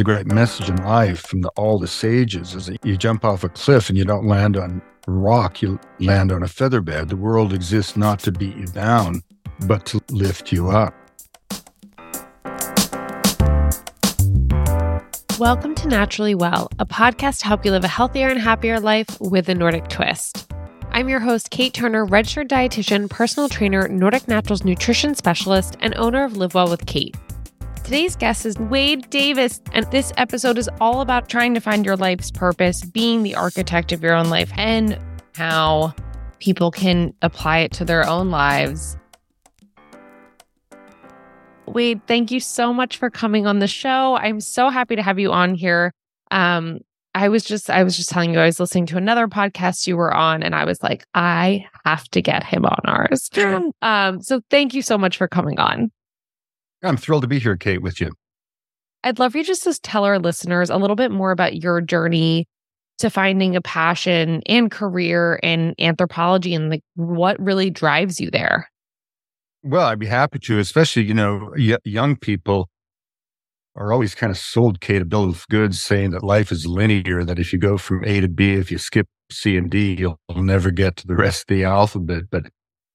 The great message in life from the, all the sages is that you jump off a cliff and you don't land on rock, you land on a feather bed. The world exists not to beat you down, but to lift you up. Welcome to Naturally Well, a podcast to help you live a healthier and happier life with a Nordic twist. I'm your host, Kate Turner, registered dietitian, personal trainer, Nordic Naturals nutrition specialist, and owner of Live Well with Kate. Today's guest is Wade Davis, and this episode is all about trying to find your life's purpose, being the architect of your own life, and how people can apply it to their own lives. Wade, thank you so much for coming on the show. I'm so happy to have you on here. Um, I was just I was just telling you I was listening to another podcast you were on and I was like I have to get him on ours. um so thank you so much for coming on. I'm thrilled to be here Kate with you. I'd love for you just to tell our listeners a little bit more about your journey to finding a passion and career in anthropology and like what really drives you there. Well, I'd be happy to, especially, you know, y- young people are always kind of sold Kate a bill of goods saying that life is linear, that if you go from A to B, if you skip C and D, you'll, you'll never get to the rest of the alphabet. But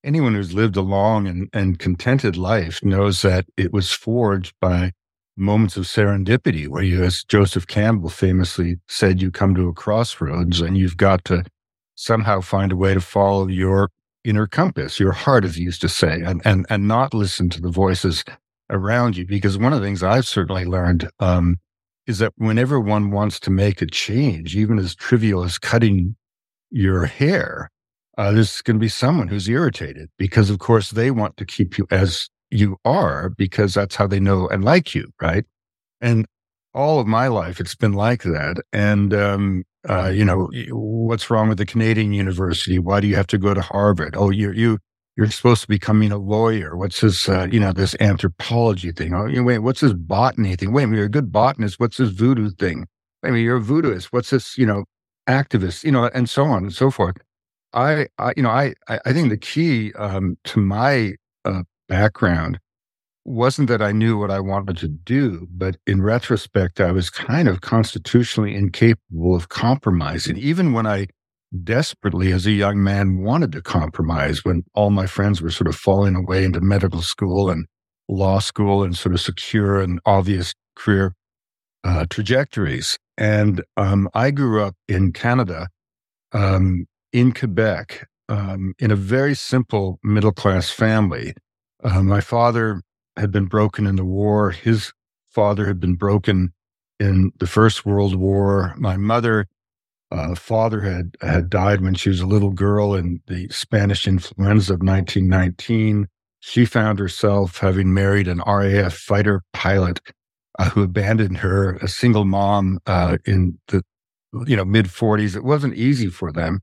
anyone who's lived a long and, and contented life knows that it was forged by moments of serendipity where you, as Joseph Campbell famously said, you come to a crossroads and you've got to somehow find a way to follow your inner compass, your heart, as he used to say, and, and, and not listen to the voices around you. Because one of the things I've certainly learned um, is that whenever one wants to make a change, even as trivial as cutting your hair, uh, there's going to be someone who's irritated because, of course, they want to keep you as you are because that's how they know and like you, right? And all of my life, it's been like that. And, um, uh, you know, what's wrong with the Canadian university? Why do you have to go to Harvard? Oh, you you you're supposed to be becoming a lawyer. What's this, uh, you know, this anthropology thing? Oh, wait, what's this botany thing? Wait, you're a good botanist. What's this voodoo thing? I mean, you're a voodooist. What's this, you know, activist, you know, and so on and so forth. I, I you know, I, I think the key um, to my uh, background wasn't that I knew what I wanted to do, but in retrospect, I was kind of constitutionally incapable of compromising. Even when I desperately as a young man wanted to compromise when all my friends were sort of falling away into medical school and law school and sort of secure and obvious career uh, trajectories. And um, I grew up in Canada, um, in Quebec, um, in a very simple middle class family. Uh, my father had been broken in the war. His father had been broken in the First World War. My mother uh, father had had died when she was a little girl in the Spanish influenza of 1919. She found herself having married an RAF fighter pilot uh, who abandoned her, a single mom uh, in the you know mid 40s. It wasn't easy for them,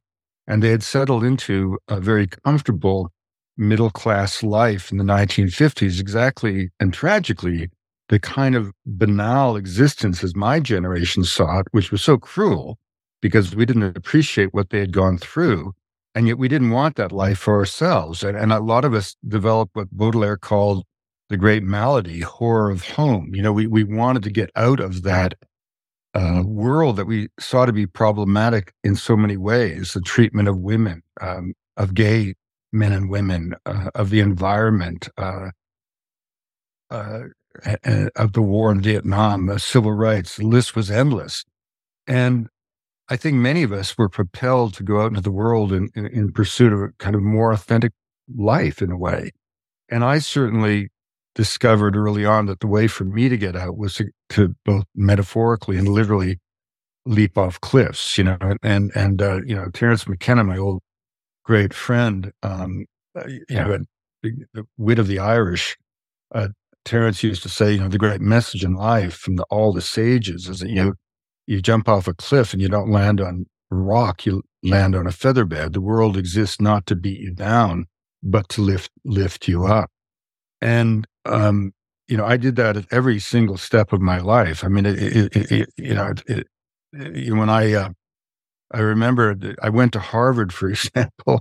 and they had settled into a very comfortable middle class life in the 1950s. Exactly and tragically, the kind of banal existence as my generation saw it, which was so cruel because we didn't appreciate what they had gone through. And yet we didn't want that life for ourselves. And, and a lot of us developed what Baudelaire called the great malady, horror of home. You know, we, we wanted to get out of that uh, world that we saw to be problematic in so many ways the treatment of women, um, of gay men and women, uh, of the environment, uh, uh of the war in Vietnam, civil rights. The list was endless. And I think many of us were propelled to go out into the world in, in, in pursuit of a kind of more authentic life in a way. And I certainly discovered early on that the way for me to get out was to, to both metaphorically and literally leap off cliffs, you know, and, and, uh, you know, Terence McKenna, my old great friend, um, uh, you know, the, wit of the Irish, uh, Terence used to say, you know, the great message in life from the, all the sages is that, you you jump off a cliff and you don't land on rock, you land on a feather bed. The world exists not to beat you down, but to lift lift you up. And um, you know, I did that at every single step of my life. I mean, it, it, it, you know, when I uh, I remember I went to Harvard, for example.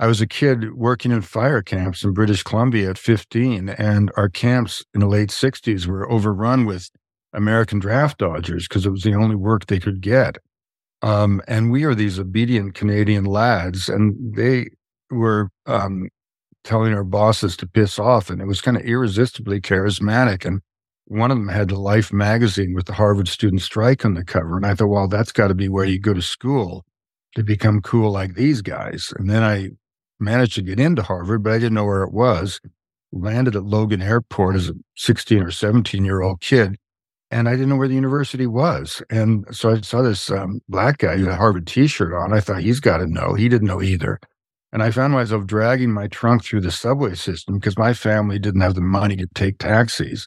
I was a kid working in fire camps in British Columbia at 15, and our camps in the late 60s were overrun with American draft dodgers because it was the only work they could get. Um, and we are these obedient Canadian lads, and they were um, telling our bosses to piss off, and it was kind of irresistibly charismatic. And one of them had the Life magazine with the Harvard student strike on the cover, and I thought, well, that's got to be where you go to school to become cool like these guys. And then I managed to get into Harvard, but I didn't know where it was. Landed at Logan Airport as a 16 or 17 year old kid and I didn't know where the university was. And so I saw this um, black guy with a Harvard T-shirt on. I thought he's got to know. He didn't know either. And I found myself dragging my trunk through the subway system because my family didn't have the money to take taxis.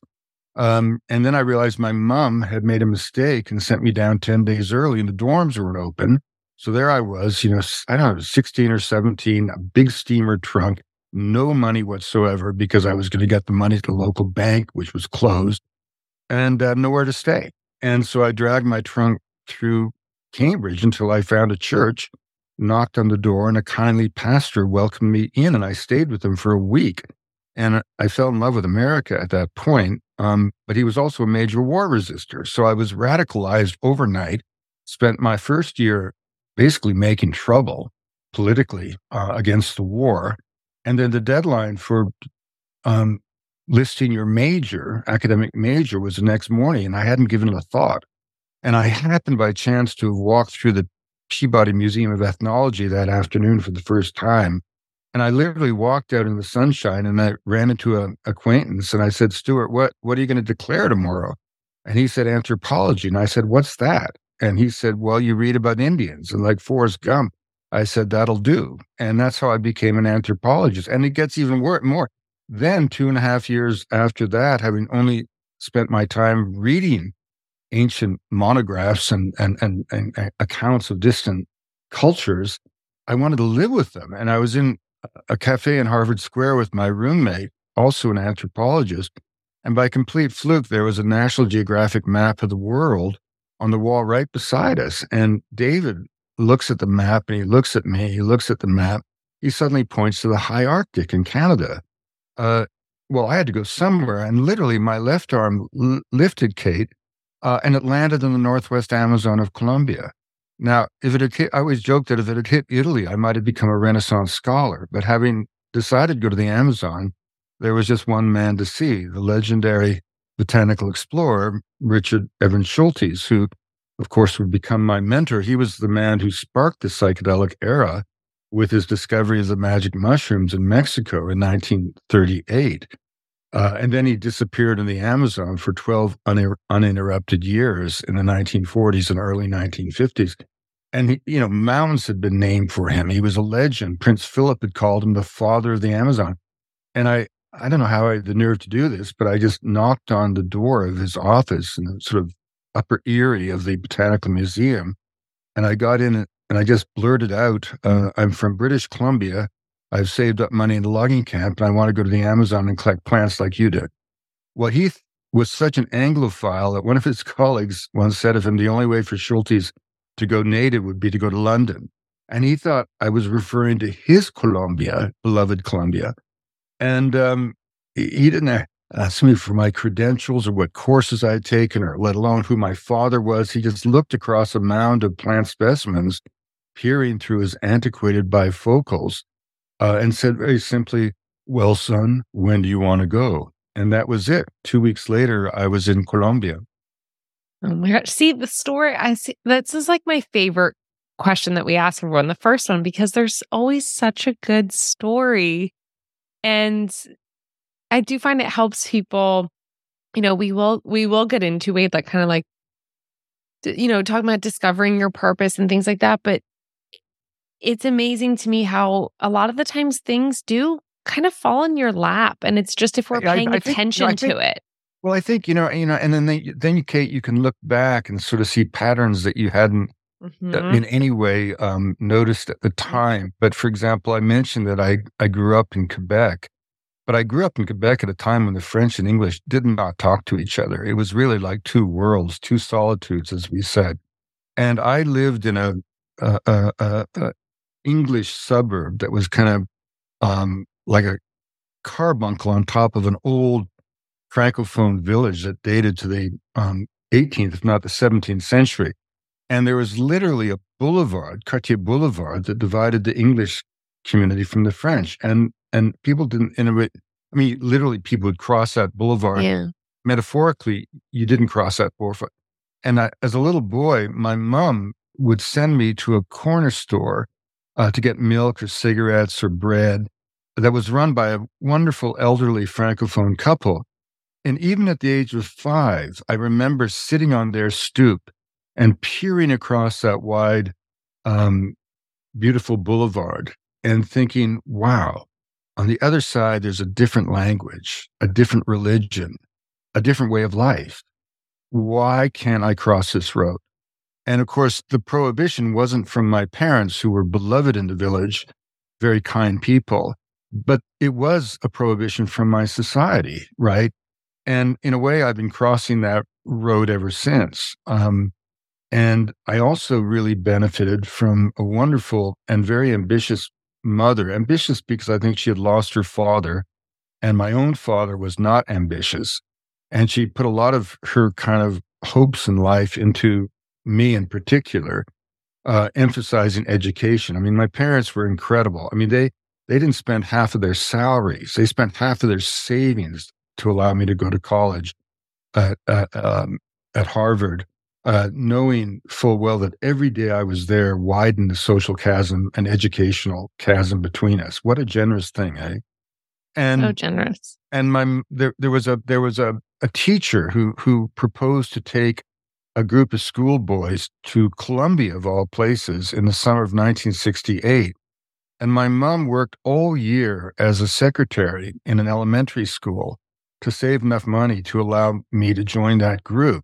Um, and then I realized my mom had made a mistake and sent me down 10 days early and the dorms weren't open. So there I was, you know, I don't know, 16 or 17, a big steamer trunk, no money whatsoever because I was going to get the money to the local bank, which was closed and uh, nowhere to stay. And so I dragged my trunk through Cambridge until I found a church, knocked on the door, and a kindly pastor welcomed me in. And I stayed with him for a week. And I fell in love with America at that point. Um, but he was also a major war resistor. So I was radicalized overnight, spent my first year basically making trouble politically uh, against the war. And then the deadline for um, listing your major, academic major, was the next morning, and I hadn't given it a thought. And I happened by chance to have walked through the Peabody Museum of Ethnology that afternoon for the first time. And I literally walked out in the sunshine and I ran into an acquaintance and I said, Stuart, what, what are you going to declare tomorrow? And he said, anthropology. And I said, what's that? And he said, well, you read about Indians and like Forrest Gump. I said, that'll do. And that's how I became an anthropologist. And it gets even more. Then, two and a half years after that, having only spent my time reading ancient monographs and, and, and, and accounts of distant cultures, I wanted to live with them. And I was in a cafe in Harvard Square with my roommate, also an anthropologist. And by complete fluke, there was a National Geographic map of the world on the wall right beside us. And David looks at the map and he looks at me, he looks at the map. He suddenly points to the high Arctic in Canada uh, well, I had to go somewhere, and literally my left arm l- lifted Kate, uh, and it landed in the northwest Amazon of Colombia. Now, if it had hit, I always joked that if it had hit Italy, I might have become a Renaissance scholar. But having decided to go to the Amazon, there was just one man to see the legendary botanical explorer, Richard Evans Schultes, who, of course, would become my mentor. He was the man who sparked the psychedelic era with his discovery of the magic mushrooms in Mexico in 1938. Uh, and then he disappeared in the Amazon for 12 un- uninterrupted years in the 1940s and early 1950s. And, he, you know, mountains had been named for him. He was a legend. Prince Philip had called him the father of the Amazon. And I, I don't know how I had the nerve to do this, but I just knocked on the door of his office in the sort of upper aerie of the Botanical Museum. And I got in and I just blurted out, uh, I'm from British Columbia. I've saved up money in the logging camp and I want to go to the Amazon and collect plants like you did. Well, he was such an Anglophile that one of his colleagues once said of him, the only way for Schultes to go native would be to go to London. And he thought I was referring to his Colombia, beloved Colombia. And um, he didn't ask me for my credentials or what courses I had taken, or let alone who my father was. He just looked across a mound of plant specimens peering through his antiquated bifocals uh, and said very simply, Well, son, when do you want to go? And that was it. Two weeks later, I was in Colombia. Oh my gosh. See, the story, I see, this is like my favorite question that we ask everyone, the first one, because there's always such a good story. And I do find it helps people, you know, we will, we will get into it, like kind of like, you know, talking about discovering your purpose and things like that. But it's amazing to me how a lot of the times things do kind of fall in your lap and it's just if we're paying I, I attention think, you know, to it. well i think you know you know and then they, then you kate you can look back and sort of see patterns that you hadn't uh, mm-hmm. in any way um, noticed at the time. But for example i mentioned that i i grew up in quebec but i grew up in quebec at a time when the french and english did not talk to each other. It was really like two worlds two solitudes as we said. And i lived in a, a, a, a English suburb that was kind of um, like a carbuncle on top of an old Francophone village that dated to the um, 18th, if not the 17th century. And there was literally a boulevard, Cartier Boulevard, that divided the English community from the French. And and people didn't, in a way, I mean, literally, people would cross that boulevard. Yeah. Metaphorically, you didn't cross that boulevard. And I, as a little boy, my mom would send me to a corner store uh, to get milk or cigarettes or bread that was run by a wonderful elderly Francophone couple. And even at the age of five, I remember sitting on their stoop and peering across that wide, um, beautiful boulevard and thinking, wow, on the other side, there's a different language, a different religion, a different way of life. Why can't I cross this road? And of course, the prohibition wasn't from my parents, who were beloved in the village, very kind people, but it was a prohibition from my society, right? And in a way, I've been crossing that road ever since. Um, and I also really benefited from a wonderful and very ambitious mother. Ambitious because I think she had lost her father, and my own father was not ambitious. And she put a lot of her kind of hopes in life into me in particular, uh, emphasizing education. I mean, my parents were incredible. I mean, they they didn't spend half of their salaries; they spent half of their savings to allow me to go to college at at, um, at Harvard, uh, knowing full well that every day I was there widened the social chasm and educational chasm between us. What a generous thing, eh? And so generous. And my there there was a there was a a teacher who who proposed to take a group of schoolboys to Colombia, of all places, in the summer of 1968. And my mom worked all year as a secretary in an elementary school to save enough money to allow me to join that group.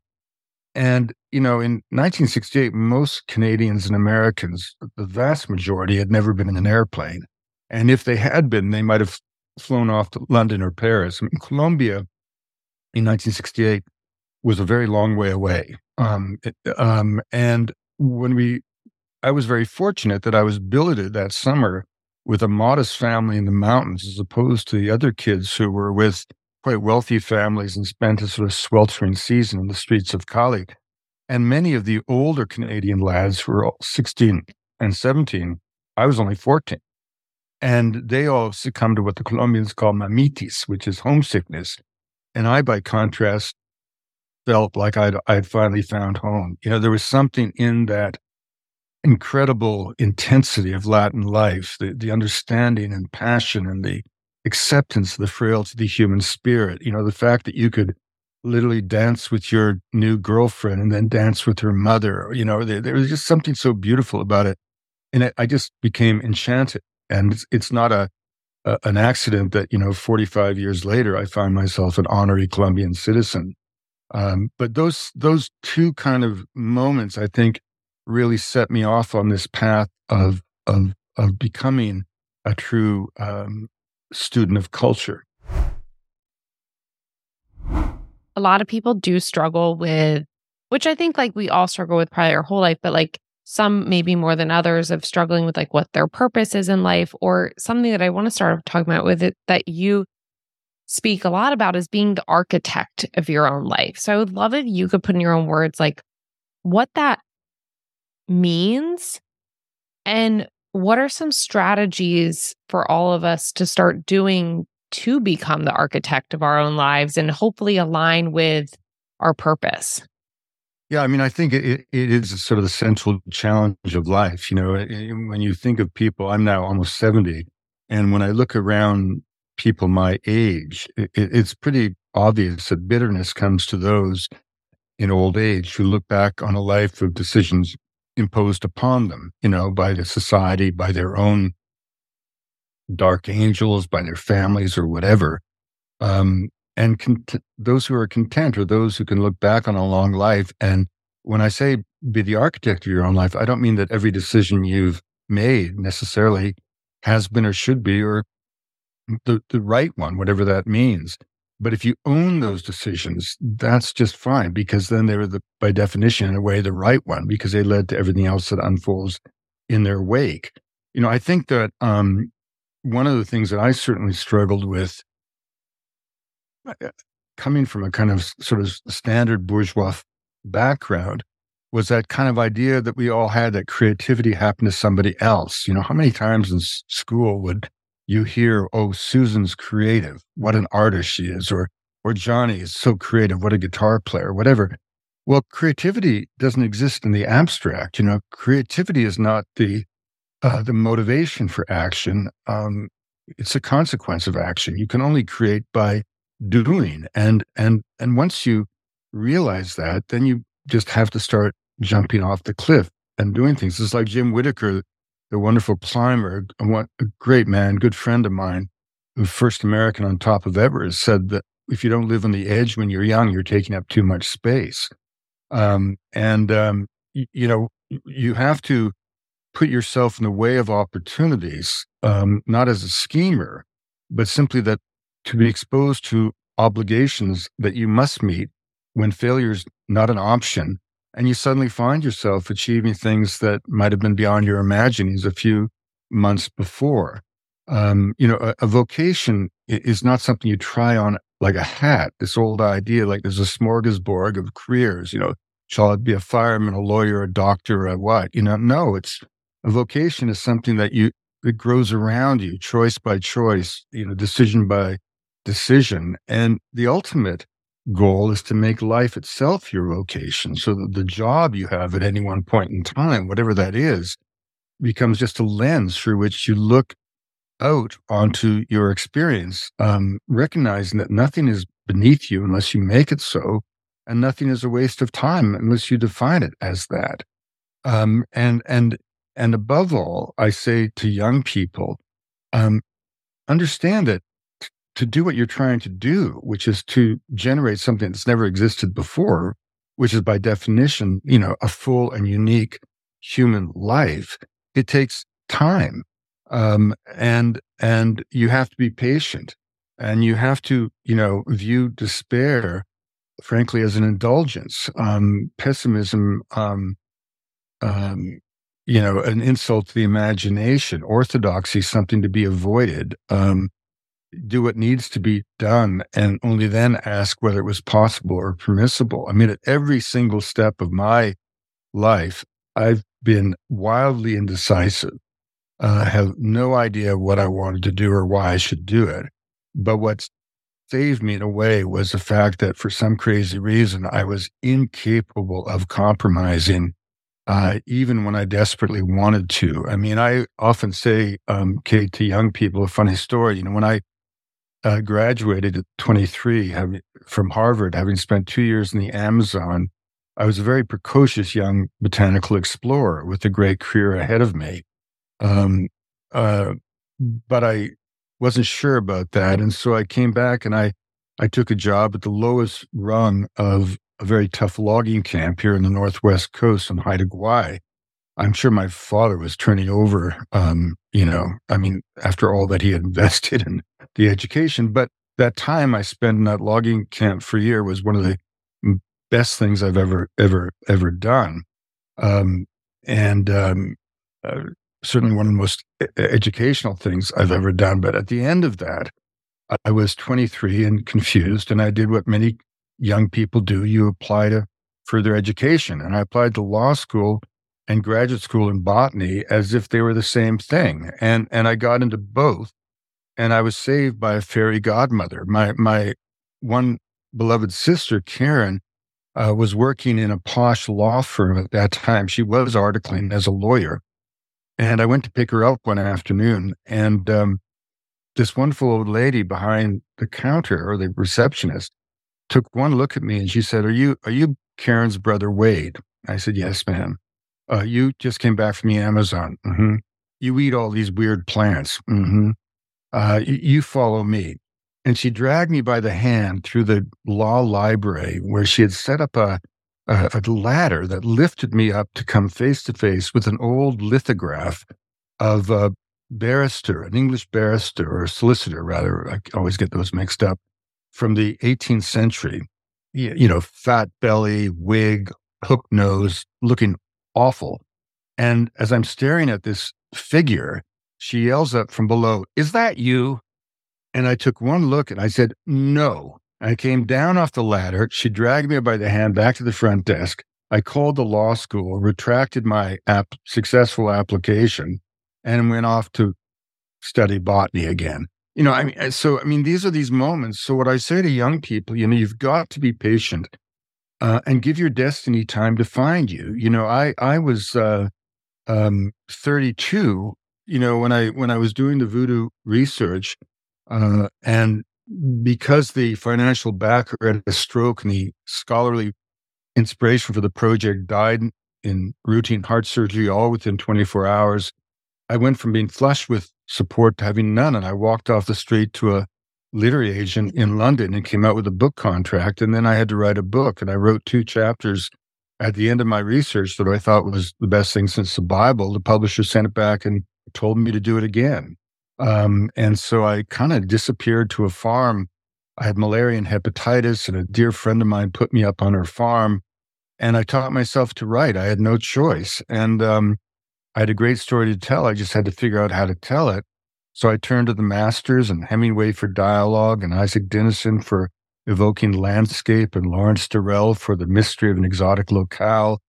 And, you know, in 1968, most Canadians and Americans, the vast majority, had never been in an airplane. And if they had been, they might have flown off to London or Paris. I mean, Colombia in 1968 was a very long way away. Um, it, um, and when we, I was very fortunate that I was billeted that summer with a modest family in the mountains as opposed to the other kids who were with quite wealthy families and spent a sort of sweltering season in the streets of Cali. And many of the older Canadian lads were 16 and 17. I was only 14. And they all succumbed to what the Colombians call mamitis, which is homesickness. And I, by contrast, felt like I'd, I'd finally found home. You know, there was something in that incredible intensity of Latin life, the, the understanding and passion and the acceptance of the frailty of the human spirit. You know, the fact that you could literally dance with your new girlfriend and then dance with her mother. You know, there, there was just something so beautiful about it. And it, I just became enchanted. And it's, it's not a, a, an accident that, you know, 45 years later, I find myself an honorary Colombian citizen. Um, but those those two kind of moments, I think, really set me off on this path of of of becoming a true um, student of culture. A lot of people do struggle with, which I think like we all struggle with probably our whole life, but like some maybe more than others of struggling with like what their purpose is in life or something that I want to start talking about with it that you speak a lot about is being the architect of your own life. So I would love if you could put in your own words like what that means and what are some strategies for all of us to start doing to become the architect of our own lives and hopefully align with our purpose? Yeah, I mean, I think it, it is sort of the central challenge of life. You know, eh, eh, when you think of people, I'm now almost 70. And when I look around people my age, it, it's pretty obvious that bitterness comes to those in old age who look back on a life of decisions imposed upon them, you know, by the society, by their own dark angels, by their families or whatever. Um, and cont- those who are content are those who can look back on a long life. And when I say be the architect of your own life, I don't mean that every decision you've made necessarily has been or should be or the, the right one, whatever that means. But if you own those decisions, that's just fine because then they were the, by definition, in a way, the right one because they led to everything else that unfolds in their wake. You know, I think that um, one of the things that I certainly struggled with, coming from a kind of sort of standard bourgeois background was that kind of idea that we all had that creativity happened to somebody else. You know, how many times in school would you hear, oh, Susan's creative, what an artist she is, or or Johnny is so creative, what a guitar player, whatever. Well, creativity doesn't exist in the abstract. You know, creativity is not the uh, the motivation for action. Um, it's a consequence of action. You can only create by doing, and and and once you realize that, then you just have to start jumping off the cliff and doing things. It's like Jim Whittaker, the wonderful climber, a, great man, good friend of mine, the first American on top of Everest, said that if you don't live on the edge when you're young, you're taking up too much space. Um, and, um, y- you know, you have to put yourself in the way of opportunities, um, not as a schemer, but simply that to be exposed to obligations that you must meet when failure is not an option. And you suddenly find yourself achieving things that might have been beyond your imaginings a few months before. Um, you know, a, a vocation is not something you try on like a hat, this old idea, like there's a smorgasbord of careers, you know, shall it be a fireman, a lawyer, a doctor, a what? You know, no, it's a vocation is something that you, it grows around you, choice by choice, you know, decision by decision. And the ultimate goal is to make life itself your vocation. So that the job you have at any one point in time, whatever that is, becomes just a lens through which you look out onto your experience, um, recognizing that nothing is beneath you unless you make it so, and nothing is a waste of time unless you define it as that. Um, and and and above all, I say to young people, um, understand that to do what you're trying to do, which is to generate something that's never existed before, which is by definition, you know, a full and unique human life, it takes time um, and and you have to be patient, and you have to you know view despair, frankly, as an indulgence. Um, pessimism, um, um, you know, an insult to the imagination. Orthodoxy, something to be avoided. Um, do what needs to be done, and only then ask whether it was possible or permissible. I mean, at every single step of my life, I've been wildly indecisive uh, have no idea what I wanted to do or why I should do it. But what saved me in a way was the fact that for some crazy reason, I was incapable of compromising, uh, even when I desperately wanted to. I mean, I often say, um, Kate, to young people, a funny story. You know, when I uh, graduated at 23 having, from Harvard, having spent two years in the Amazon, I was a very precocious young botanical explorer with a great career ahead of me. Um, uh, but I wasn't sure about that. And so I came back and I, I took a job at the lowest rung of a very tough logging camp here in the Northwest coast on Haida Gwaii. I'm sure my father was turning over, um, you know, I mean, after all that he had invested in the education. But that time I spent in that logging camp for a year was one of the best things I've ever, ever, ever done. Um, and um, uh, certainly one of the most educational things I've ever done. But at the end of that, I was 23 and confused, and I did what many young people do you apply to further education. And I applied to law school and graduate school in botany as if they were the same thing. And, and I got into both. And I was saved by a fairy godmother. My, my one beloved sister, Karen, uh, was working in a posh law firm at that time. She was articling as a lawyer. And I went to pick her up one afternoon, and um, this wonderful old lady behind the counter or the receptionist took one look at me and she said, "Are you are you Karen's brother Wade?" I said, "Yes, ma'am." Uh, you just came back from the Amazon. Mm-hmm. You eat all these weird plants. Mm-hmm. Uh, you, you follow me. And she dragged me by the hand through the law library where she had set up a a, a ladder that lifted me up to come face to face with an old lithograph of a barrister, an English barrister or solicitor, rather. I always get those mixed up from the 18th century. You know, fat belly, wig, hook nose, looking awful. And as I'm staring at this figure, she yells up from below, Is that you? And I took one look and I said, No, I came down off the ladder. She dragged me by the hand back to the front desk. I called the law school, retracted my successful application, and went off to study botany again. You know, I mean, so I mean, these are these moments. So what I say to young people, you know, you've got to be patient uh, and give your destiny time to find you. You know, I I was uh, um, 32. You know, when I when I was doing the voodoo research, uh, and because the financial backer had a stroke and the scholarly inspiration for the project died in routine heart surgery all within 24 hours, I went from being flush with support to having none. And I walked off the street to a literary agent in London and came out with a book contract. And then I had to write a book. And I wrote two chapters at the end of my research that I thought was the best thing since the Bible. The publisher sent it back and told me to do it again. Um, and so I kind of disappeared to a farm. I had malaria and hepatitis, and a dear friend of mine put me up on her farm. And I taught myself to write. I had no choice. And um, I had a great story to tell. I just had to figure out how to tell it. So I turned to the masters and Hemingway for dialogue and Isak Dinesen for evoking landscape and Lawrence Durrell for the mystery of an exotic locale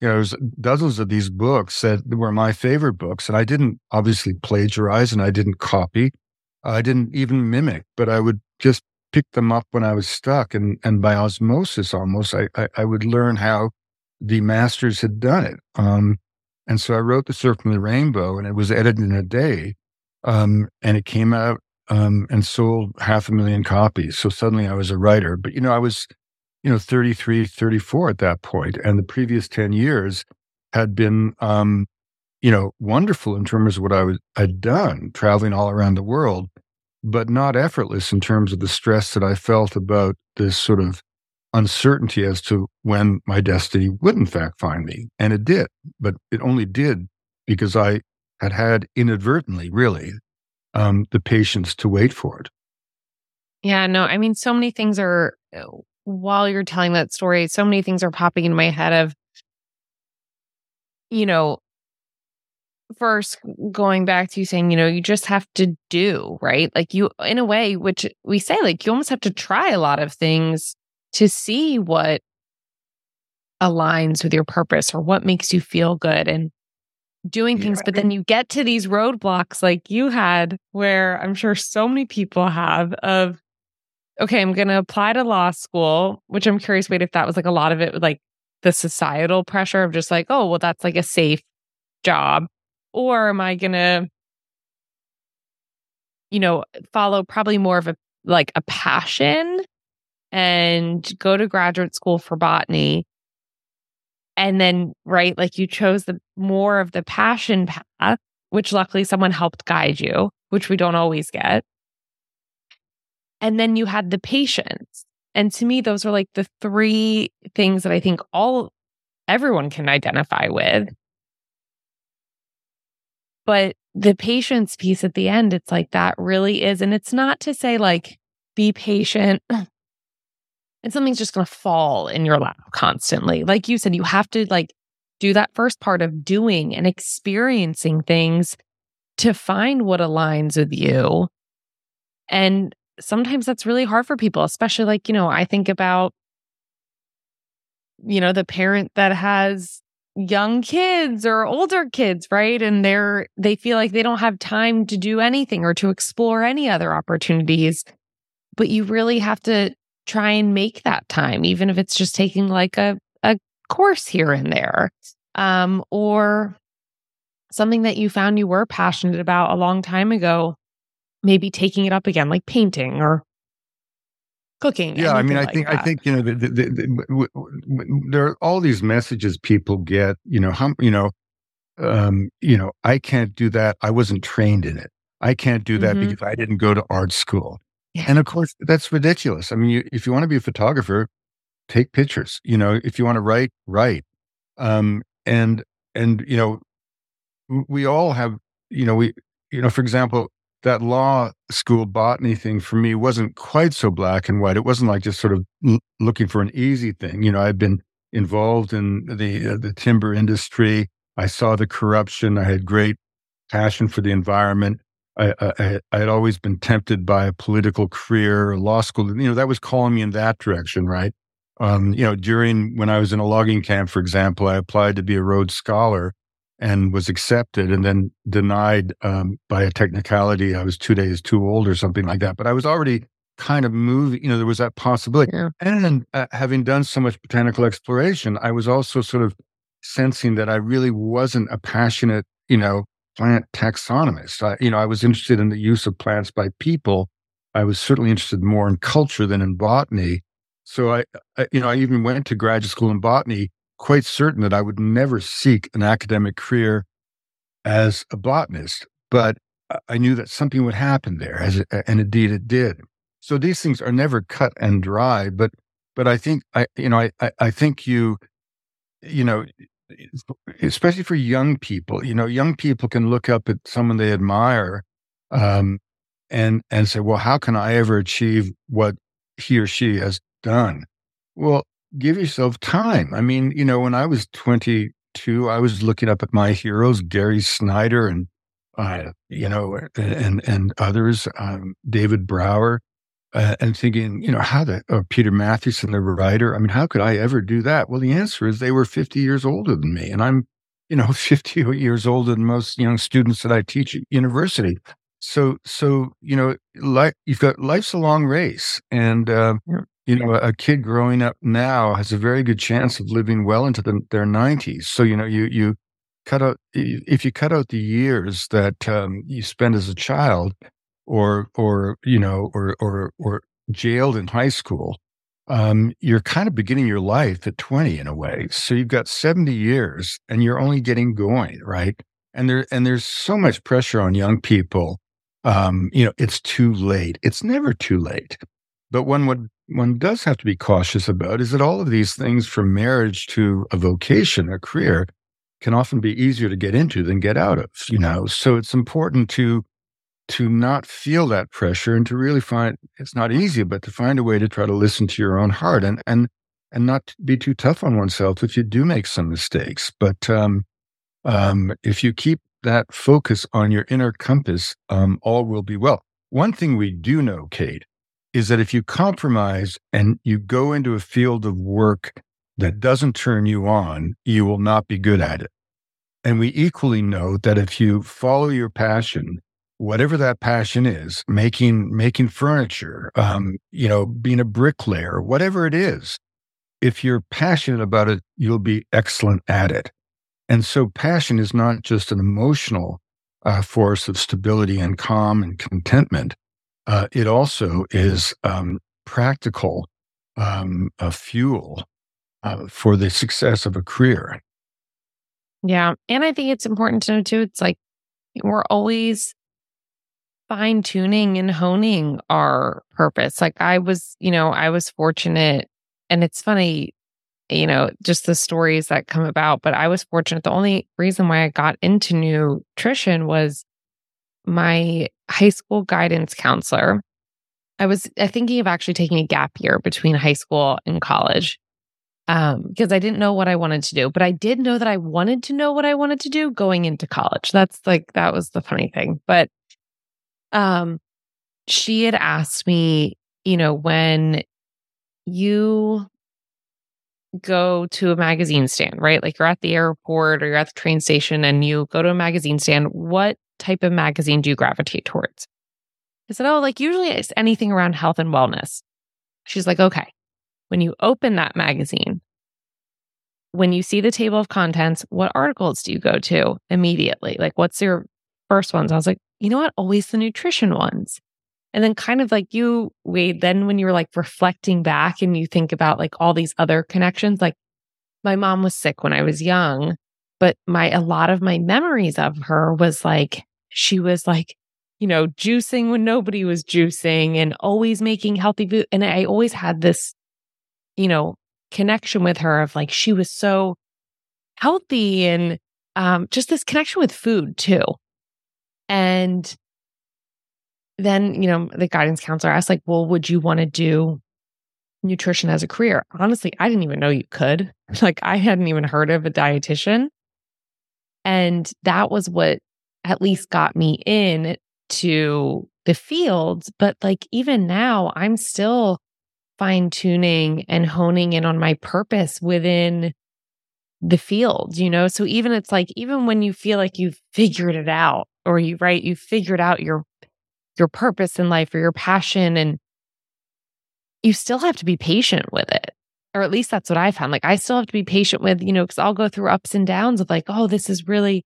you know, there's dozens of these books that were my favorite books. And I didn't obviously plagiarize and I didn't copy. I didn't even mimic, but I would just pick them up when I was stuck. And, and by osmosis almost, I, I, I would learn how the masters had done it. Um, and so I wrote The Serpent the Rainbow and it was edited in a day. Um, and it came out um, and sold half a million copies. So suddenly I was a writer. But, you know, I was you know, 33, 34 at that point. And the previous 10 years had been, um, you know, wonderful in terms of what I was, I'd done, traveling all around the world, but not effortless in terms of the stress that I felt about this sort of uncertainty as to when my destiny would in fact find me. And it did, but it only did because I had had inadvertently, really, um, the patience to wait for it. Yeah, no, I mean, so many things are uh, while you're telling that story, so many things are popping in my head of, you know, first going back to you saying, you know, you just have to do, right? Like you, in a way, which we say, like you almost have to try a lot of things to see what aligns with your purpose or what makes you feel good and doing things. But then you get to these roadblocks like you had, where I'm sure so many people have of, okay, I'm going to apply to law school, which I'm curious, wait, if that was like a lot of it, like the societal pressure of just like, oh, well, that's like a safe job. Or am I going to, you know, follow probably more of a like a passion and go to graduate school for botany? And then, right, like you chose the more of the passion path, which luckily someone helped guide you, which we don't always get. And then you had the patience. And to me, those are like the three things that I think all everyone can identify with. But the patience piece at the end, it's like that really is. And it's not to say like, be patient and something's just going to fall in your lap constantly. Like you said, you have to like do that first part of doing and experiencing things to find what aligns with you. And sometimes that's really hard for people, especially like, you know, I think about, you know, the parent that has young kids or older kids, right? And they're, they feel like they don't have time to do anything or to explore any other opportunities. But you really have to try and make that time, even if it's just taking like a, a course here and there. Um, or something that you found you were passionate about a long time ago maybe taking it up again, like painting or cooking. Yeah, I mean, I like think that. I think you know the, the, the, w- w- there are all these messages people get. You know, hum, you know, um, you know, I can't do that. I wasn't trained in it. I can't do that mm-hmm. because I didn't go to art school. And of course, that's ridiculous. I mean, you, if you want to be a photographer, take pictures. You know, if you want to write, write. Um, and and you know, we all have. You know, we you know, for example, that law school botany thing for me wasn't quite so black and white. It wasn't like just sort of l- looking for an easy thing. You know, I've been involved in the uh, the timber industry. I saw the corruption. I had great passion for the environment. I, I, I had always been tempted by a political career, law school. You know, that was calling me in that direction, right? Um, you know, during when I was in a logging camp, for example, I applied to be a Rhodes Scholar and was accepted and then denied um, by a technicality. I was two days too old or something like that. But I was already kind of moving, you know, there was that possibility. Yeah. And uh, having done so much botanical exploration, I was also sort of sensing that I really wasn't a passionate, you know, plant taxonomist. I, you know, I was interested in the use of plants by people. I was certainly interested more in culture than in botany. So I, I, you know, I even went to graduate school in botany, quite certain that I would never seek an academic career as a botanist. But I knew that something would happen there, as it, and indeed it did. So these things are never cut and dry. But but I think I, you know, I, I think you, you know, especially for young people, you know, young people can look up at someone they admire um, and and say, well, how can I ever achieve what he or she has done? Well, give yourself time. I mean, you know, when I was 22, I was looking up at my heroes, Gary Snyder and uh, you know, and and others, um, David Brower, uh, and thinking, you know, how the or Peter Matthiessen, the writer. I mean, how could I ever do that? Well, the answer is they were 50 years older than me, and I'm, you know, 50 years older than most young students that I teach at university. So, so you know, like you've got life's a long race, and uh, you know, a kid growing up now has a very good chance of living well into the, their 90s. So, you know, you you cut out if you cut out the years that um, you spend as a child or or you know or or or jailed in high school um, you're kind of beginning your life at 20 in a way. So you've got 70 years and you're only getting going right? And there and there's so much pressure on young people um, you know it's too late. It's never too late. But one would one does have to be cautious about is that all of these things from marriage to a vocation a career can often be easier to get into than get out of you know? So it's important to to not feel that pressure and to really find it's not easy, but to find a way to try to listen to your own heart and and and not be too tough on oneself if you do make some mistakes. But um, um, if you keep that focus on your inner compass, um, all will be well. One thing we do know, Kate, is that if you compromise and you go into a field of work that doesn't turn you on, you will not be good at it. And we equally know that if you follow your passion whatever that passion is, making making furniture, um, you know, being a bricklayer, whatever it is, if you're passionate about it, you'll be excellent at it. And so, passion is not just an emotional uh, force of stability and calm and contentment. Uh, it also is um, practical um, fuel uh, for the success of a career. Yeah. And I think it's important to know too, it's like we're always fine tuning and honing our purpose. Like I was, you know, I was fortunate and it's funny, you know, just the stories that come about, but I was fortunate. The only reason why I got into nutrition was my high school guidance counselor. I was thinking of actually taking a gap year between high school and college um, because I didn't know what I wanted to do, but I did know that I wanted to know what I wanted to do going into college. That's like, that was the funny thing. But um, she had asked me, you know, when you go to a magazine stand, right? Like you're at the airport or you're at the train station and you go to a magazine stand, what type of magazine do you gravitate towards? I said, Oh, like usually it's anything around health and wellness. She's like, Okay, when you open that magazine, when you see the table of contents, what articles do you go to immediately? Like, what's your first ones? I was like, you know what? Always the nutrition ones. And then kind of like you, Wade, then when you're like reflecting back and you think about like all these other connections, like my mom was sick when I was young, but my, a lot of my memories of her was like, she was like, you know, juicing when nobody was juicing and always making healthy food. And I always had this, you know, connection with her of like, she was so healthy and um, just this connection with food too. And then, you know, the guidance counselor asked, like, well, would you want to do nutrition as a career? Honestly, I didn't even know you could. Like, I hadn't even heard of a dietitian. And that was what at least got me in to the fields. But like even now, I'm still fine tuning and honing in on my purpose within the field, you know? So even it's like, even when you feel like you've figured it out or you, right, you figured out your, your purpose in life or your passion and you still have to be patient with it. Or at least that's what I found. Like I still have to be patient with, you know, because I'll go through ups and downs of like, oh, this is really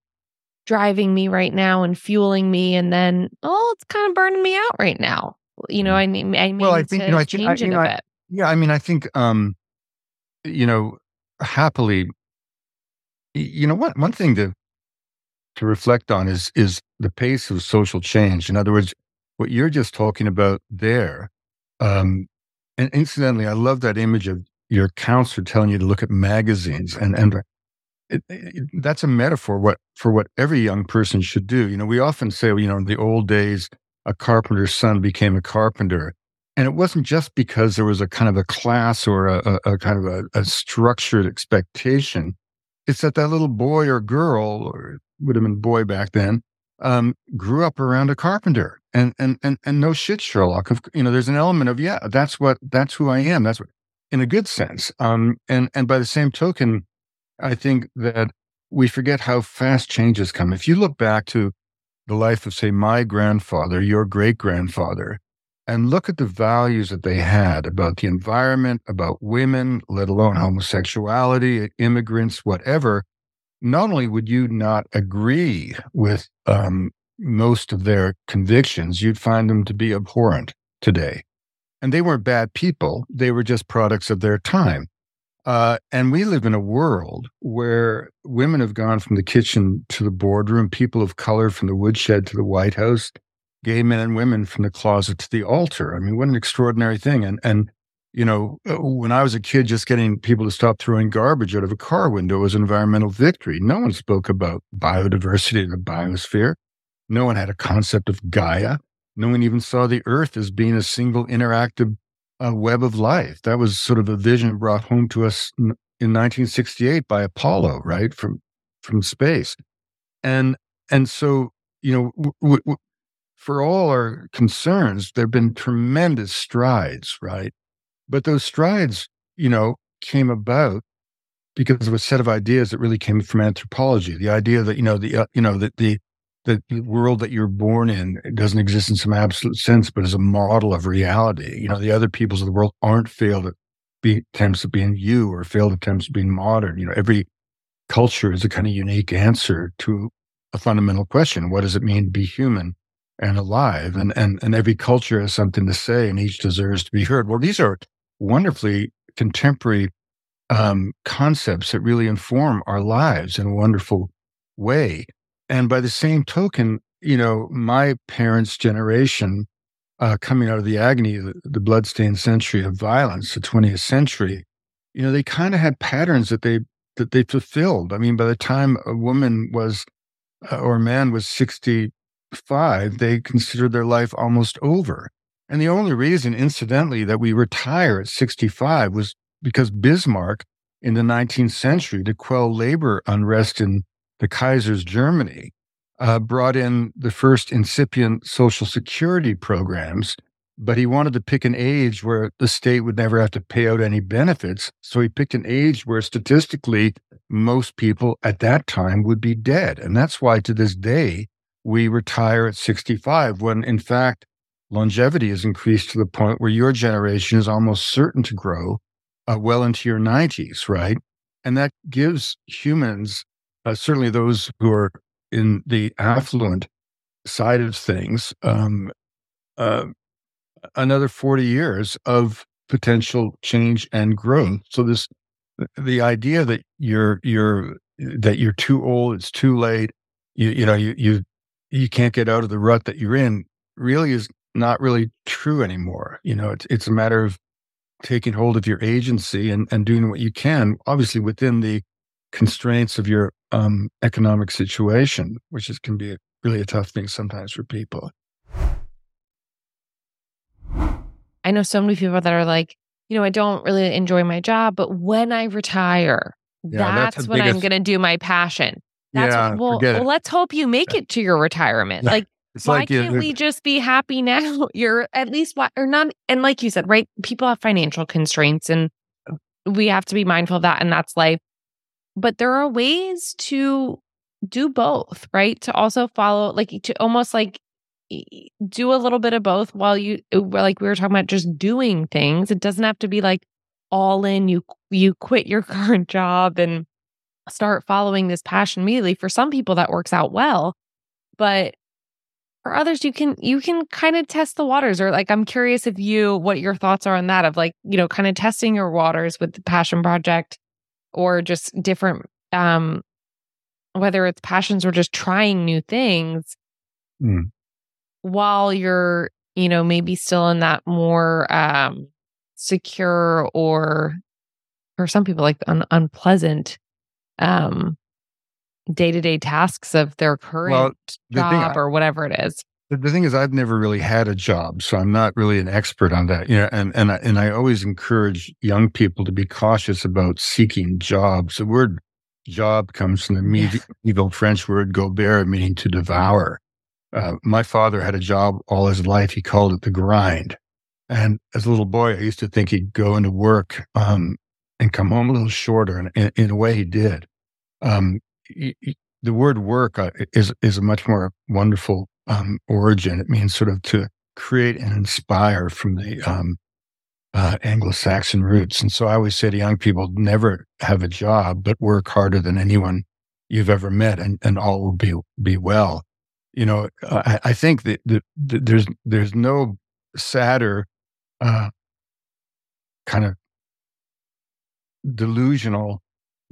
driving me right now and fueling me. And then, oh, it's kind of burning me out right now. You know, I mean, I mean, well, I think, you know, I, change I, you know, I, yeah, I mean, I think, um, you know, happily, you know, one, one thing to, to reflect on is, is the pace of social change. In other words, what you're just talking about there, um, and incidentally, I love that image of your counselor telling you to look at magazines and, and it, it, that's a metaphor what, for what every young person should do. You know, we often say, you know, in the old days, a carpenter's son became a carpenter. And it wasn't just because there was a kind of a class or a, a, a kind of a, a, structured expectation. It's that that little boy or girl, or would have been boy back then, um, grew up around a carpenter. And, and, and, and no shit, Sherlock. You know, there's an element of, yeah, that's what, that's who I am. That's what, in a good sense. Um, and, and by the same token, I think that we forget how fast changes come. If you look back to the life of, say, my grandfather, your great grandfather, and look at the values that they had about the environment, about women, let alone homosexuality, immigrants, whatever, not only would you not agree with um, most of their convictions, you'd find them to be abhorrent today. And they weren't bad people, they were just products of their time. Uh, and we live in a world where women have gone from the kitchen to the boardroom, people of color from the woodshed to the White House, gay men and women from the closet to the altar. I mean, what an extraordinary thing. And, and, you know, uh, when I was a kid, just getting people to stop throwing garbage out of a car window was an environmental victory. No one spoke about biodiversity in the biosphere. No one had a concept of Gaia. No one even saw the earth as being a single interactive uh, web of life. That was sort of a vision brought home to us in, in 1968 by Apollo, right? From, from space. And, and so, you know, w- w- for all our concerns, there have been tremendous strides, right? But those strides, you know, came about because of a set of ideas that really came from anthropology. The idea that, you know, the, uh, you know, that the, the world that you're born in doesn't exist in some absolute sense, but as a model of reality. You know, the other peoples of the world aren't failed be, attempts at being you or failed attempts at being modern. You know, every culture is a kind of unique answer to a fundamental question. What does it mean to be human and alive? And, and, and every culture has something to say and each deserves to be heard. Well, these are wonderfully contemporary um, concepts that really inform our lives in a wonderful way. And by the same token, you know, my parents' generation, uh, coming out of the agony, the, the bloodstained century of violence, the 20th century, you know, they kind of had patterns that they that they fulfilled. I mean, by the time a woman was uh, or a man was 65, they considered their life almost over. And the only reason, incidentally, that we retire at 65 was because Bismarck in the 19th century to quell labor unrest in the Kaiser's Germany, uh, brought in the first incipient social security programs, but he wanted to pick an age where the state would never have to pay out any benefits. So he picked an age where statistically most people at that time would be dead. And that's why to this day, we retire at 65, when in fact, longevity has increased to the point where your generation is almost certain to grow uh, well into your 90s, right? And that gives humans uh, certainly those who are in the affluent side of things, um, uh, another 40 years of potential change and growth. So this, the idea that you're, you're, that you're too old, it's too late, you, you know, you, you, you can't get out of the rut that you're in really is not really true anymore. You know, it's, it's a matter of taking hold of your agency and, and doing what you can, obviously within the constraints of your um, economic situation, which is, can be a, really a tough thing sometimes for people. I know so many people that are like, you know, I don't really enjoy my job, but when I retire, yeah, that's, that's when biggest... I'm going to do my passion. That's yeah, what, well, well, let's hope you make it to your retirement. Like It's why like, can't we just be happy now? You're at least why or not and like you said, right? People have financial constraints and we have to be mindful of that and that's life. But there are ways to do both, right? To also follow like to almost like do a little bit of both while you uh, like we were talking about just doing things. It doesn't have to be like all in you you quit your current job and start following this passion immediately. For some people that works out well, but for others you can you can kind of test the waters or like I'm curious if you what your thoughts are on that of like, you know, kind of testing your waters with the passion project or just different um whether it's passions or just trying new things. Mm while you're, you know, maybe still in that more um, secure or, for some people, like un- unpleasant um, day-to-day tasks of their current well, the job I, or whatever it is. The thing is, I've never really had a job, so I'm not really an expert on that. You know, and and I, and I always encourage young people to be cautious about seeking jobs. The word "job" comes from the medieval French word "gobert," meaning to devour. Uh, my father had a job all his life. He called it the grind. And as a little boy, I used to think he'd go into work um, and come home a little shorter. And in, in a way, he did. Um, the word work uh, is is a much more wonderful um, origin. It means sort of to create and inspire from the um, uh, Anglo-Saxon roots. And so I always say to young people, never have a job, but work harder than anyone you've ever met, and, and all will be be well you know, I, I think that, that, that, there's there's no sadder uh, kind of delusional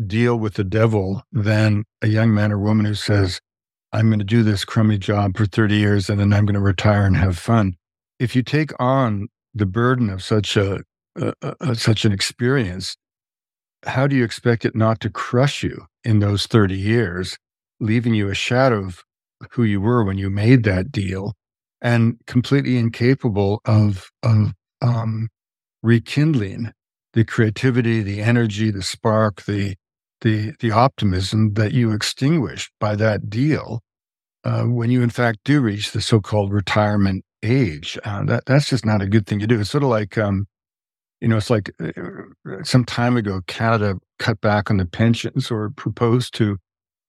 deal with the devil than a young man or woman who says, "I'm going to do this crummy job for 30 years and then I'm going to retire and have fun." If you take on the burden of such a, a, a such an experience, how do you expect it not to crush you in those 30 years, leaving you a shadow of who you were when you made that deal and completely incapable of of um, rekindling the creativity, the energy, the spark, the the the optimism that you extinguished by that deal uh, when you in fact do reach the so-called retirement age. Uh, that that's just not a good thing to do. It's sort of like um, you know, it's like uh, some time ago Canada cut back on the pensions or proposed to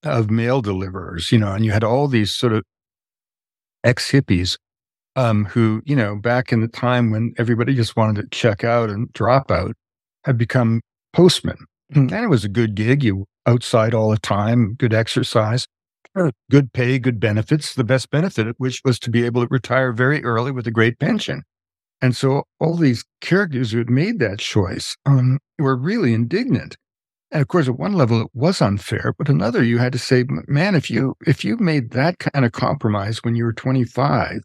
of mail deliverers, you know, and you had all these sort of ex hippies um, who, you know, back in the time when everybody just wanted to check out and drop out, had become postmen. And it was a good gig. You outside all the time, good exercise, good pay, good benefits. The best benefit, which was to be able to retire very early with a great pension. And so all these characters who had made that choice um, were really indignant and of course, at one level, it was unfair, but another, you had to say, man, if you if you made that kind of compromise when you were 25,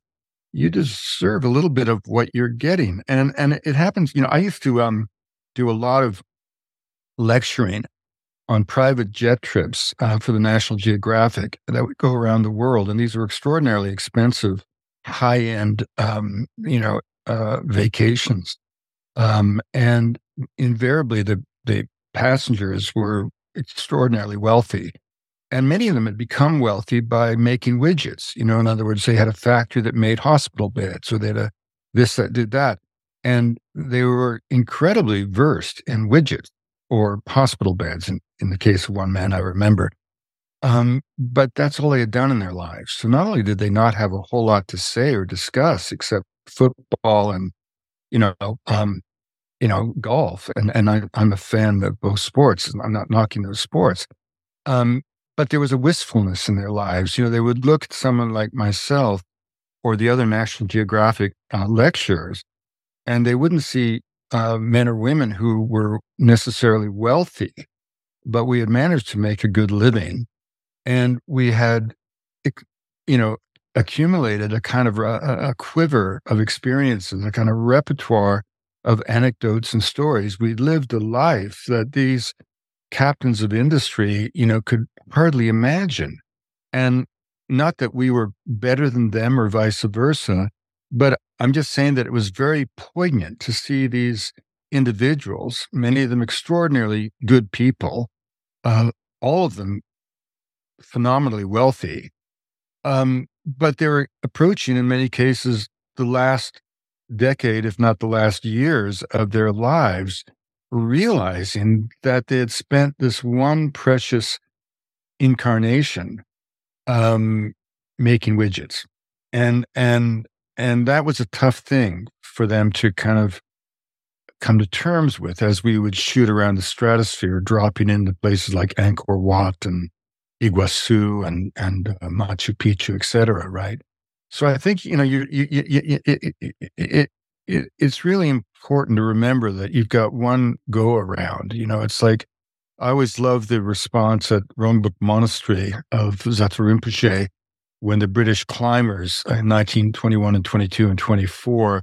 you deserve a little bit of what you're getting. And and it happens, you know, I used to um do a lot of lecturing on private jet trips uh, for the National Geographic that would go around the world, and these were extraordinarily expensive, high end, um, you know, uh, vacations. Um, and invariably, the the passengers were extraordinarily wealthy. And many of them had become wealthy by making widgets. You know, in other words, they had a factory that made hospital beds, or they had a this that did that. And they were incredibly versed in widgets or hospital beds, in, in the case of one man I remember. Um, but that's all they had done in their lives. So not only did they not have a whole lot to say or discuss except football and, you know, um, you know, golf, and and I, am a fan of both sports. I'm not knocking those sports, um, but there was a wistfulness in their lives. You know, they would look at someone like myself or the other National Geographic uh, lecturers, and they wouldn't see uh, men or women who were necessarily wealthy, but we had managed to make a good living, and we had, you know, accumulated a kind of a, a quiver of experiences, a kind of repertoire of anecdotes and stories. We lived a life that these captains of industry, you know, could hardly imagine. And not that we were better than them or vice versa, but I'm just saying that it was very poignant to see these individuals, many of them extraordinarily good people, uh, all of them phenomenally wealthy, um, but they were approaching, in many cases, the last decade, if not the last years of their lives, realizing that they had spent this one precious incarnation um, making widgets, and and and that was a tough thing for them to kind of come to terms with as we would shoot around the stratosphere, dropping into places like Angkor Wat and Iguazu and and uh, Machu Picchu, et cetera, right? So I think you know you, you, you, you it, it, it, it's really important to remember that you've got one go around. You know, it's like I always love the response at Rongbuk Monastery of Rinpoche when the British climbers in 1921 and 22 and 24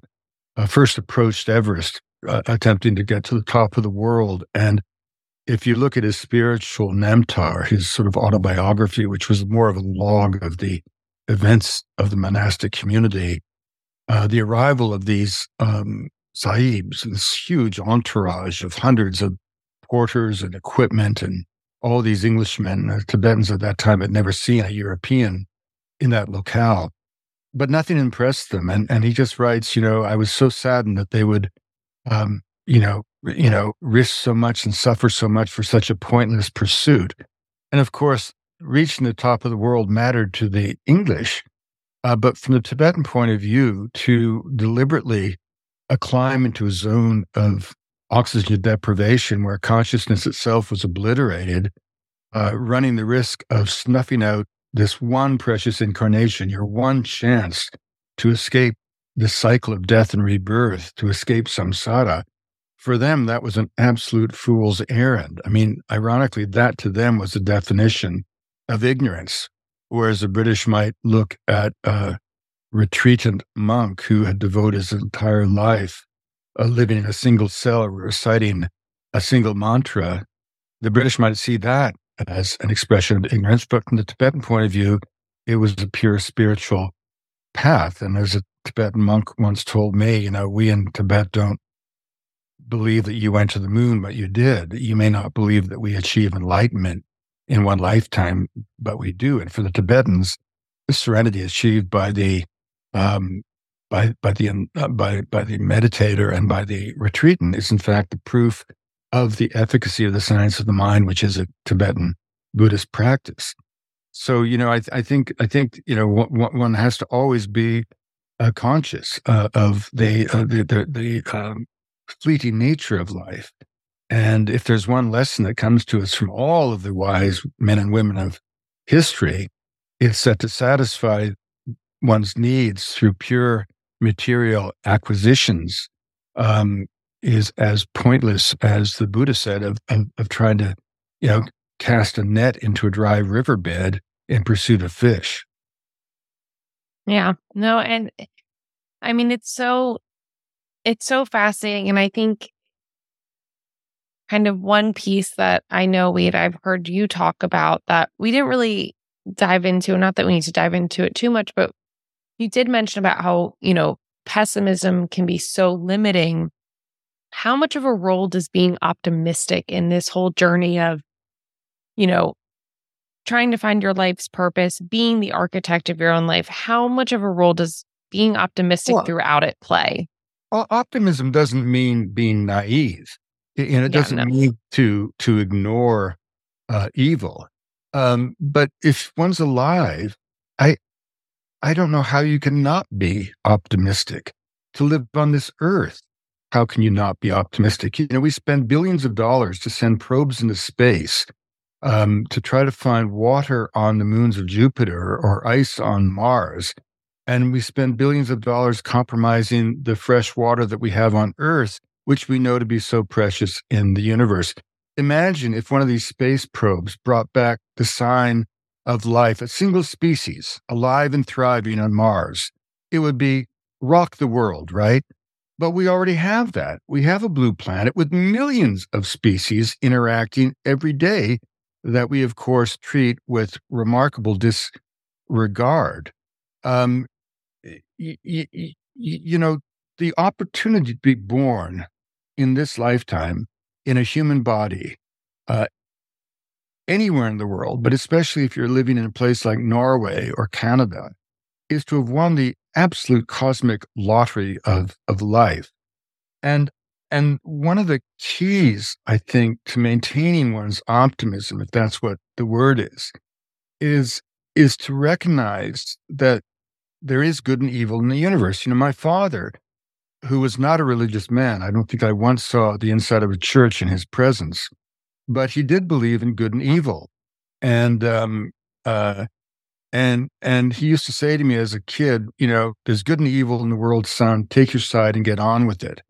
uh, first approached Everest, uh, attempting to get to the top of the world. And if you look at his spiritual Namtar, his sort of autobiography, which was more of a log of the events of the monastic community, uh, the arrival of these um, sahibs, this huge entourage of hundreds of porters and equipment and all these Englishmen, uh, Tibetans at that time had never seen a European in that locale. But nothing impressed them. And, and he just writes, you know, I was so saddened that they would, um, you know, you know, risk so much and suffer so much for such a pointless pursuit. And of course, reaching the top of the world mattered to the English. Uh, but from the Tibetan point of view, to deliberately uh, climb into a zone of oxygen deprivation where consciousness itself was obliterated, uh, running the risk of snuffing out this one precious incarnation, your one chance to escape the cycle of death and rebirth, to escape samsara, for them, that was an absolute fool's errand. I mean, ironically, that to them was the definition of ignorance, whereas the British might look at a retreatant monk who had devoted his entire life uh, living in a single cell, reciting a single mantra. The British might see that as an expression of ignorance, but from the Tibetan point of view, it was a pure spiritual path. And as a Tibetan monk once told me, you know, we in Tibet don't believe that you went to the moon, but you did. You may not believe that we achieve enlightenment in one lifetime, but we do. And for the Tibetans, the serenity achieved by the um, by by the uh, by by the meditator and by the retreatant is in fact the proof of the efficacy of the science of the mind, which is a Tibetan Buddhist practice. So, you know, I, I think, I think, you know, one, has to always be uh, conscious uh, of the, uh, the, the, the um, fleeting nature of life. And if there's one lesson that comes to us from all of the wise men and women of history, it's that to satisfy one's needs through pure material acquisitions um, is as pointless as the Buddha said of, of, of trying to, you know, cast a net into a dry riverbed in pursuit of fish. Yeah. No, and I mean it's so it's so fascinating. And I think kind of one piece that I know we I've heard you talk about that we didn't really dive into, not that we need to dive into it too much, but you did mention about how, you know, pessimism can be so limiting how much of a role does being optimistic in this whole journey of, you know, trying to find your life's purpose, being the architect of your own life, how much of a role does being optimistic well, throughout it play? Well, optimism doesn't mean being naive, and it doesn't no. mean to to ignore uh, evil. Um, but if one's alive, I I don't know how you can not be optimistic to live on this earth how can you not be optimistic? You know, we spend billions of dollars to send probes into space um, to try to find water on the moons of Jupiter or ice on Mars. And we spend billions of dollars compromising the fresh water that we have on Earth, which we know to be so precious in the universe. Imagine if one of these space probes brought back the sign of life, a single species alive and thriving on Mars. It would be rock the world, right? But we already have that. We have a blue planet with millions of species interacting every day that we, of course, treat with remarkable disregard. Um, y- y- y- you know, the opportunity to be born in this lifetime in a human body, uh, anywhere in the world, but especially if you're living in a place like Norway or Canada, is to have won the absolute cosmic lottery of, of life. And, and one of the keys, I think, to maintaining one's optimism, if that's what the word is, is, is to recognize that there is good and evil in the universe. You know, my father, who was not a religious man, I don't think I once saw the inside of a church in his presence, but he did believe in good and evil. And, um, uh, and and he used to say to me as a kid, you know, there's good and evil in the world, son. Take your side and get on with it.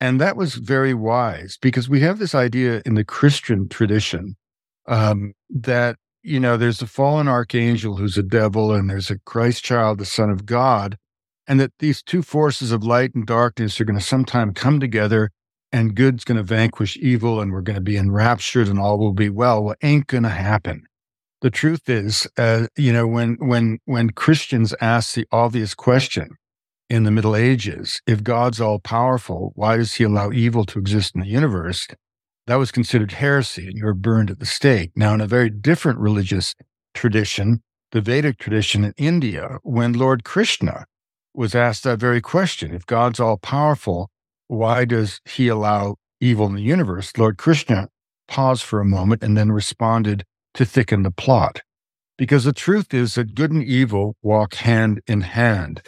And that was very wise because we have this idea in the Christian tradition um, that you know there's a fallen archangel who's a devil, and there's a Christ child, the Son of God, and that these two forces of light and darkness are going to sometime come together, and good's going to vanquish evil, and we're going to be enraptured, and all will be well. Well, ain't going to happen the truth is, uh, you know, when when when Christians ask the obvious question in the Middle Ages, if God's all powerful, why does He allow evil to exist in the universe? That was considered heresy, and you were burned at the stake. Now, in a very different religious tradition, the Vedic tradition in India, when Lord Krishna was asked that very question, if God's all powerful, why does He allow evil in the universe? Lord Krishna paused for a moment and then responded to thicken the plot. Because the truth is that good and evil walk hand in hand,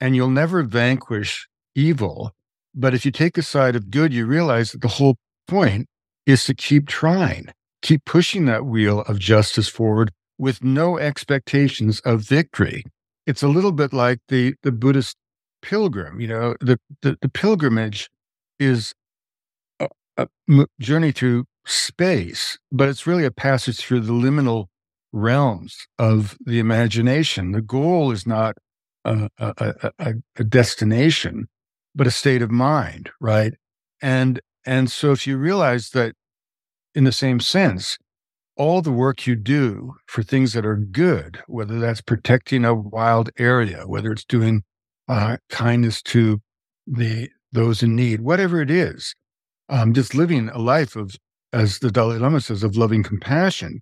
and you'll never vanquish evil. But if you take the side of good, you realize that the whole point is to keep trying, keep pushing that wheel of justice forward with no expectations of victory. It's a little bit like the, the Buddhist pilgrim. You know, the, the, the pilgrimage is a, a journey through space, but it's really a passage through the liminal realms of the imagination. The goal is not a, a, a, a destination, but a state of mind, right? And and so if you realize that in the same sense, all the work you do for things that are good, whether that's protecting a wild area, whether it's doing uh, kindness to the those in need, whatever it is, um, just living a life of as the Dalai Lama says, of loving compassion,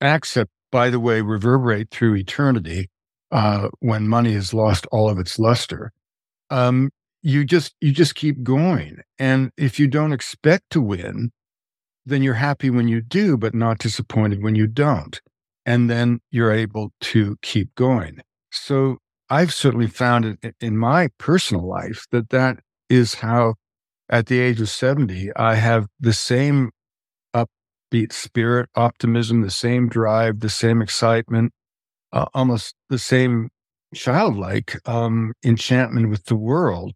acts that, by the way, reverberate through eternity uh, when money has lost all of its luster. Um, you just you just keep going, and if you don't expect to win, then you're happy when you do, but not disappointed when you don't, and then you're able to keep going. So I've certainly found it in my personal life that that is how at the age of 70, I have the same upbeat spirit, optimism, the same drive, the same excitement, uh, almost the same childlike um, enchantment with the world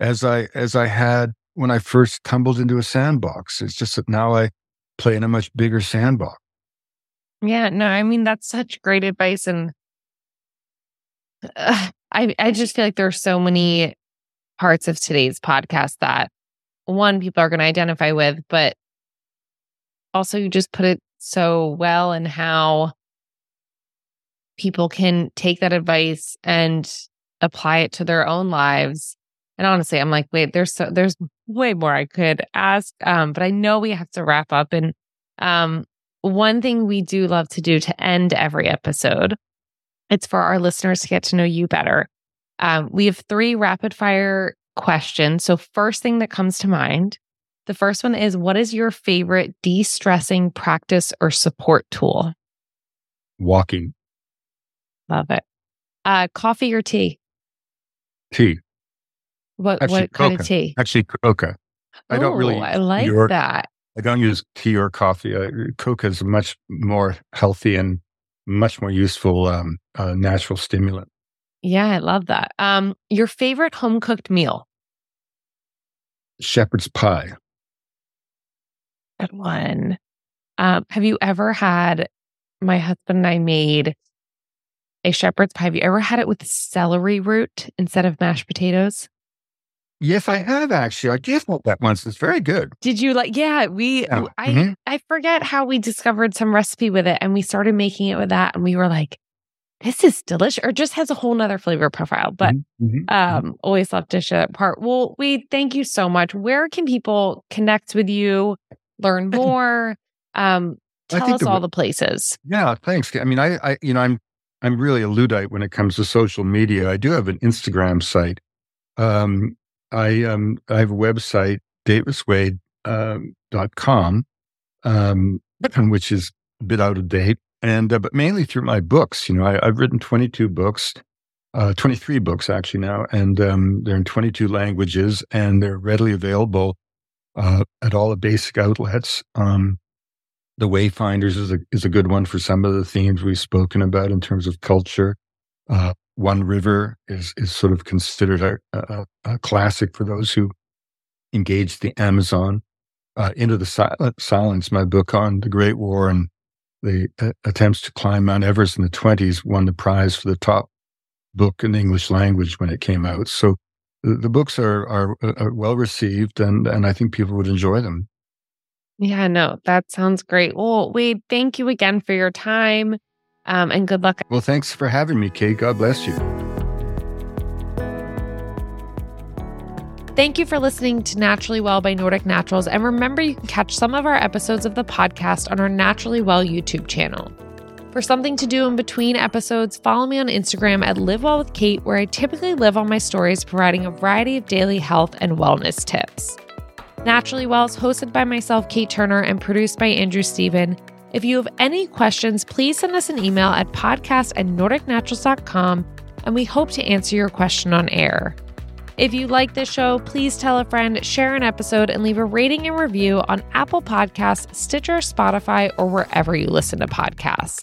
as I as I had when I first tumbled into a sandbox. It's just that now I play in a much bigger sandbox. Yeah, no, I mean that's such great advice, and uh, I I just feel like there are so many parts of today's podcast that one people are going to identify with, but also you just put it so well and how people can take that advice and apply it to their own lives. And honestly, I'm like, wait, there's so there's way more I could ask. Um, but I know we have to wrap up. And um, one thing we do love to do to end every episode, it's for our listeners to get to know you better. Um, we have three rapid fire questions. So first thing that comes to mind the first one is What is your favorite de stressing practice or support tool? Walking. Love it. Uh, coffee or tea? Tea. What Actually, what kind of tea? Actually, coca. I don't really. I like that. I don't use tea or coffee. Uh, coca is much more healthy and much more useful um, uh, natural stimulant. Yeah, I love that. Um, your favorite home cooked meal? Shepherd's pie good one. Um, have you ever had my husband and I made a shepherd's pie? Have you ever had it with celery root instead of mashed potatoes? Yes, I have actually. I did have that once. It's very good. Did you like? Yeah, we. Yeah. I mm-hmm. I forget how we discovered some recipe with it, and we started making it with that, and we were like, "This is delicious," or just has a whole nother flavor profile. But mm-hmm. mm-hmm. um, always love to share that part. Well, we thank you so much. Where can people connect with you? Learn more? Um, tell us the, all the places. Yeah, thanks. I mean, I, I, you know, I'm I'm really a Luddite when it comes to social media. I do have an Instagram site. Um, I, um, I have a website, daviswade.com, um, um, which is a bit out of date. And, uh, but mainly through my books. You know, I, have written 22 books, uh, 23 books actually now, and um, they're in 22 languages and they're readily available uh, at all the basic outlets. Um, the Wayfinders is a, is a good one for some of the themes we've spoken about in terms of culture. Uh, one River is, is sort of considered a, a, a classic for those who engage the Amazon. Uh, Into the Sil- Silence, my book on the Great War and the uh, attempts to climb Mount Everest in the 20s, won the prize for the top book in the English language when it came out. So the books are, are, are well received, and, and I think people would enjoy them. Yeah, no, that sounds great. Well, Wade, thank you again for your time um, and good luck. Well, thanks for having me, Kate. God bless you. Thank you for listening to Naturally Well by Nordic Naturals. And remember, you can catch some of our episodes of the podcast on our Naturally Well YouTube channel. For something to do in between episodes, follow me on Instagram at Live Well with Kate, where I typically live on my stories providing a variety of daily health and wellness tips. Naturally Well is hosted by myself, Kate Turner, and produced by Andrew Steven. If you have any questions, please send us an email at podcast at nordicnaturals.com, and we hope to answer your question on air. If you like this show, please tell a friend, share an episode, and leave a rating and review on Apple Podcasts, Stitcher, Spotify, or wherever you listen to podcasts.